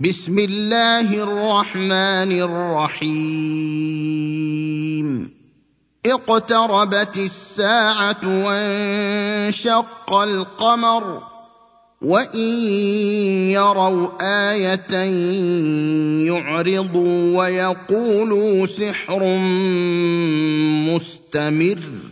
بسم الله الرحمن الرحيم. اقتربت الساعة وانشق القمر وإن يروا آية يعرضوا ويقولوا سحر مستمر.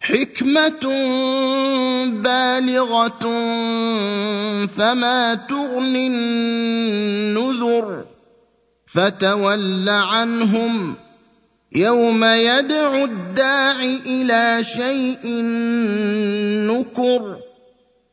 حكمة بالغة فما تغني النذر فتول عنهم يوم يدعو الداع إلى شيء نكر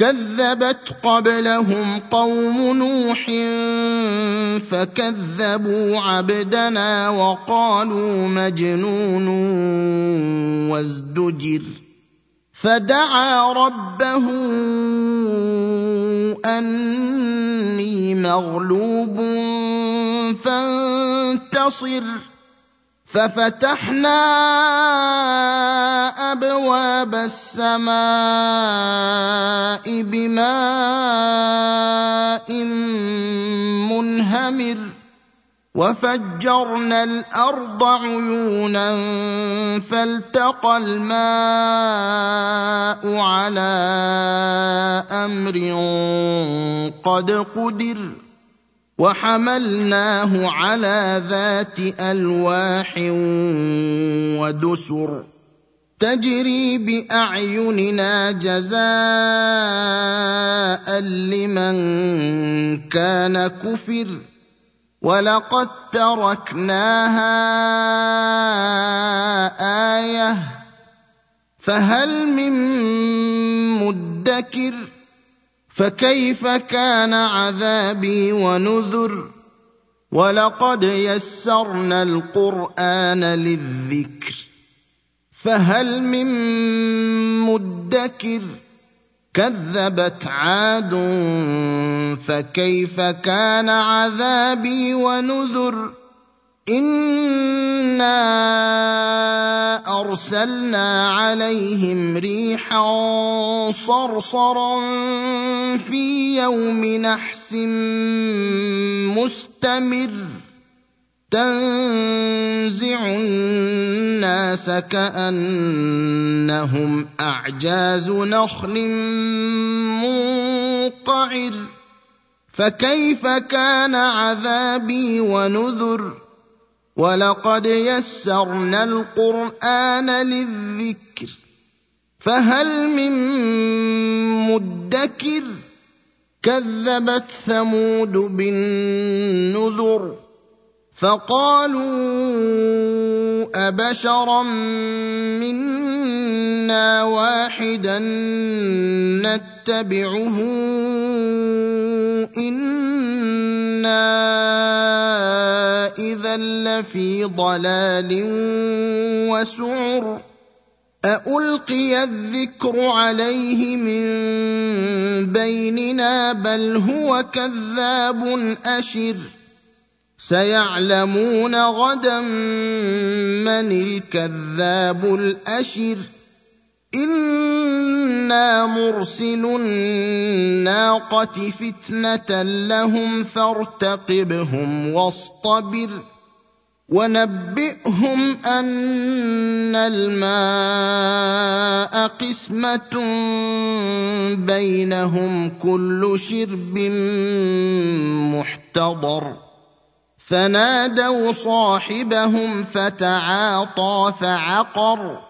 كذبت قبلهم قوم نوح فكذبوا عبدنا وقالوا مجنون وازدجر فدعا ربه أني مغلوب فانتصر ففتحنا أبواب السماء بماء منهمر وفجرنا الأرض عيونا فالتقى الماء على أمر قد قدر وحملناه على ذات ألواح ودسر تجري بأعيننا جزاء لمن كان كفر ولقد تركناها آية فهل من مدكر فكيف كان عذابي ونذر؟ ولقد يسرنا القرآن للذكر فهل من مدكر؟ كذبت عاد فكيف كان عذابي ونذر؟ انا ارسلنا عليهم ريحا صرصرا في يوم نحس مستمر تنزع الناس كانهم اعجاز نخل منقعر فكيف كان عذابي ونذر ولقد يسرنا القرآن للذكر فهل من مدكر؟ كذبت ثمود بالنذر فقالوا أبشرا منا واحدا نتبعه إنا إذا لفي ضلال وسعر أألقي الذكر عليه من بيننا بل هو كذاب أشر سيعلمون غدا من الكذاب الاشر أنا مرسل الناقه فتنه لهم فارتقبهم واصطبر ونبئهم ان الماء قسمه بينهم كل شرب محتضر فنادوا صاحبهم فتعاطى فعقر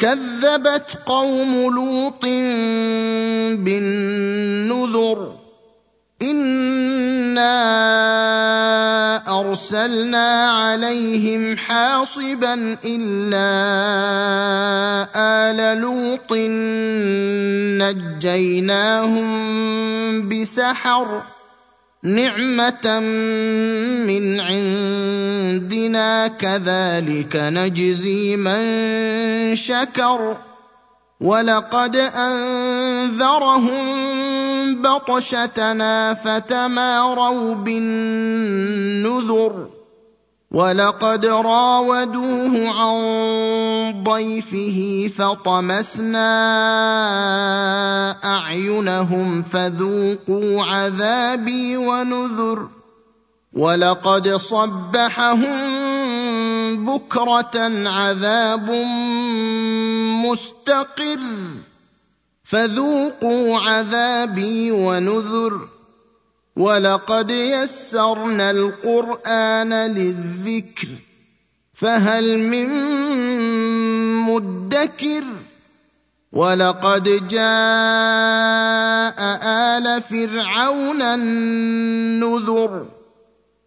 كذبت قوم لوط بالنذر إنا أرسلنا عليهم حاصبا إلا آل لوط نجيناهم بسحر نعمة من عندنا كذلك نجزي من شكر. ولقد أنذرهم بطشتنا فتماروا بالنذر. ولقد راودوه عن ضيفه فطمسنا أعينهم فذوقوا عذابي ونذر. ولقد صبحهم بكرة عذاب مستقر. فذوقوا عذابي ونذر. ولقد يسرنا القرآن للذكر. فهل من مدكر؟ ولقد جاء آل فرعون النذر.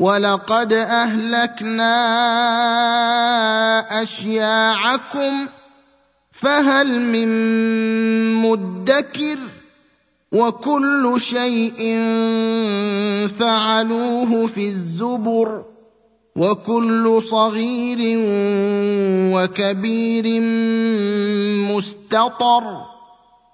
ولقد أهلكنا أشياعكم فهل من مدكر؟ وكل شيء فعلوه في الزبر وكل صغير وكبير مستطر.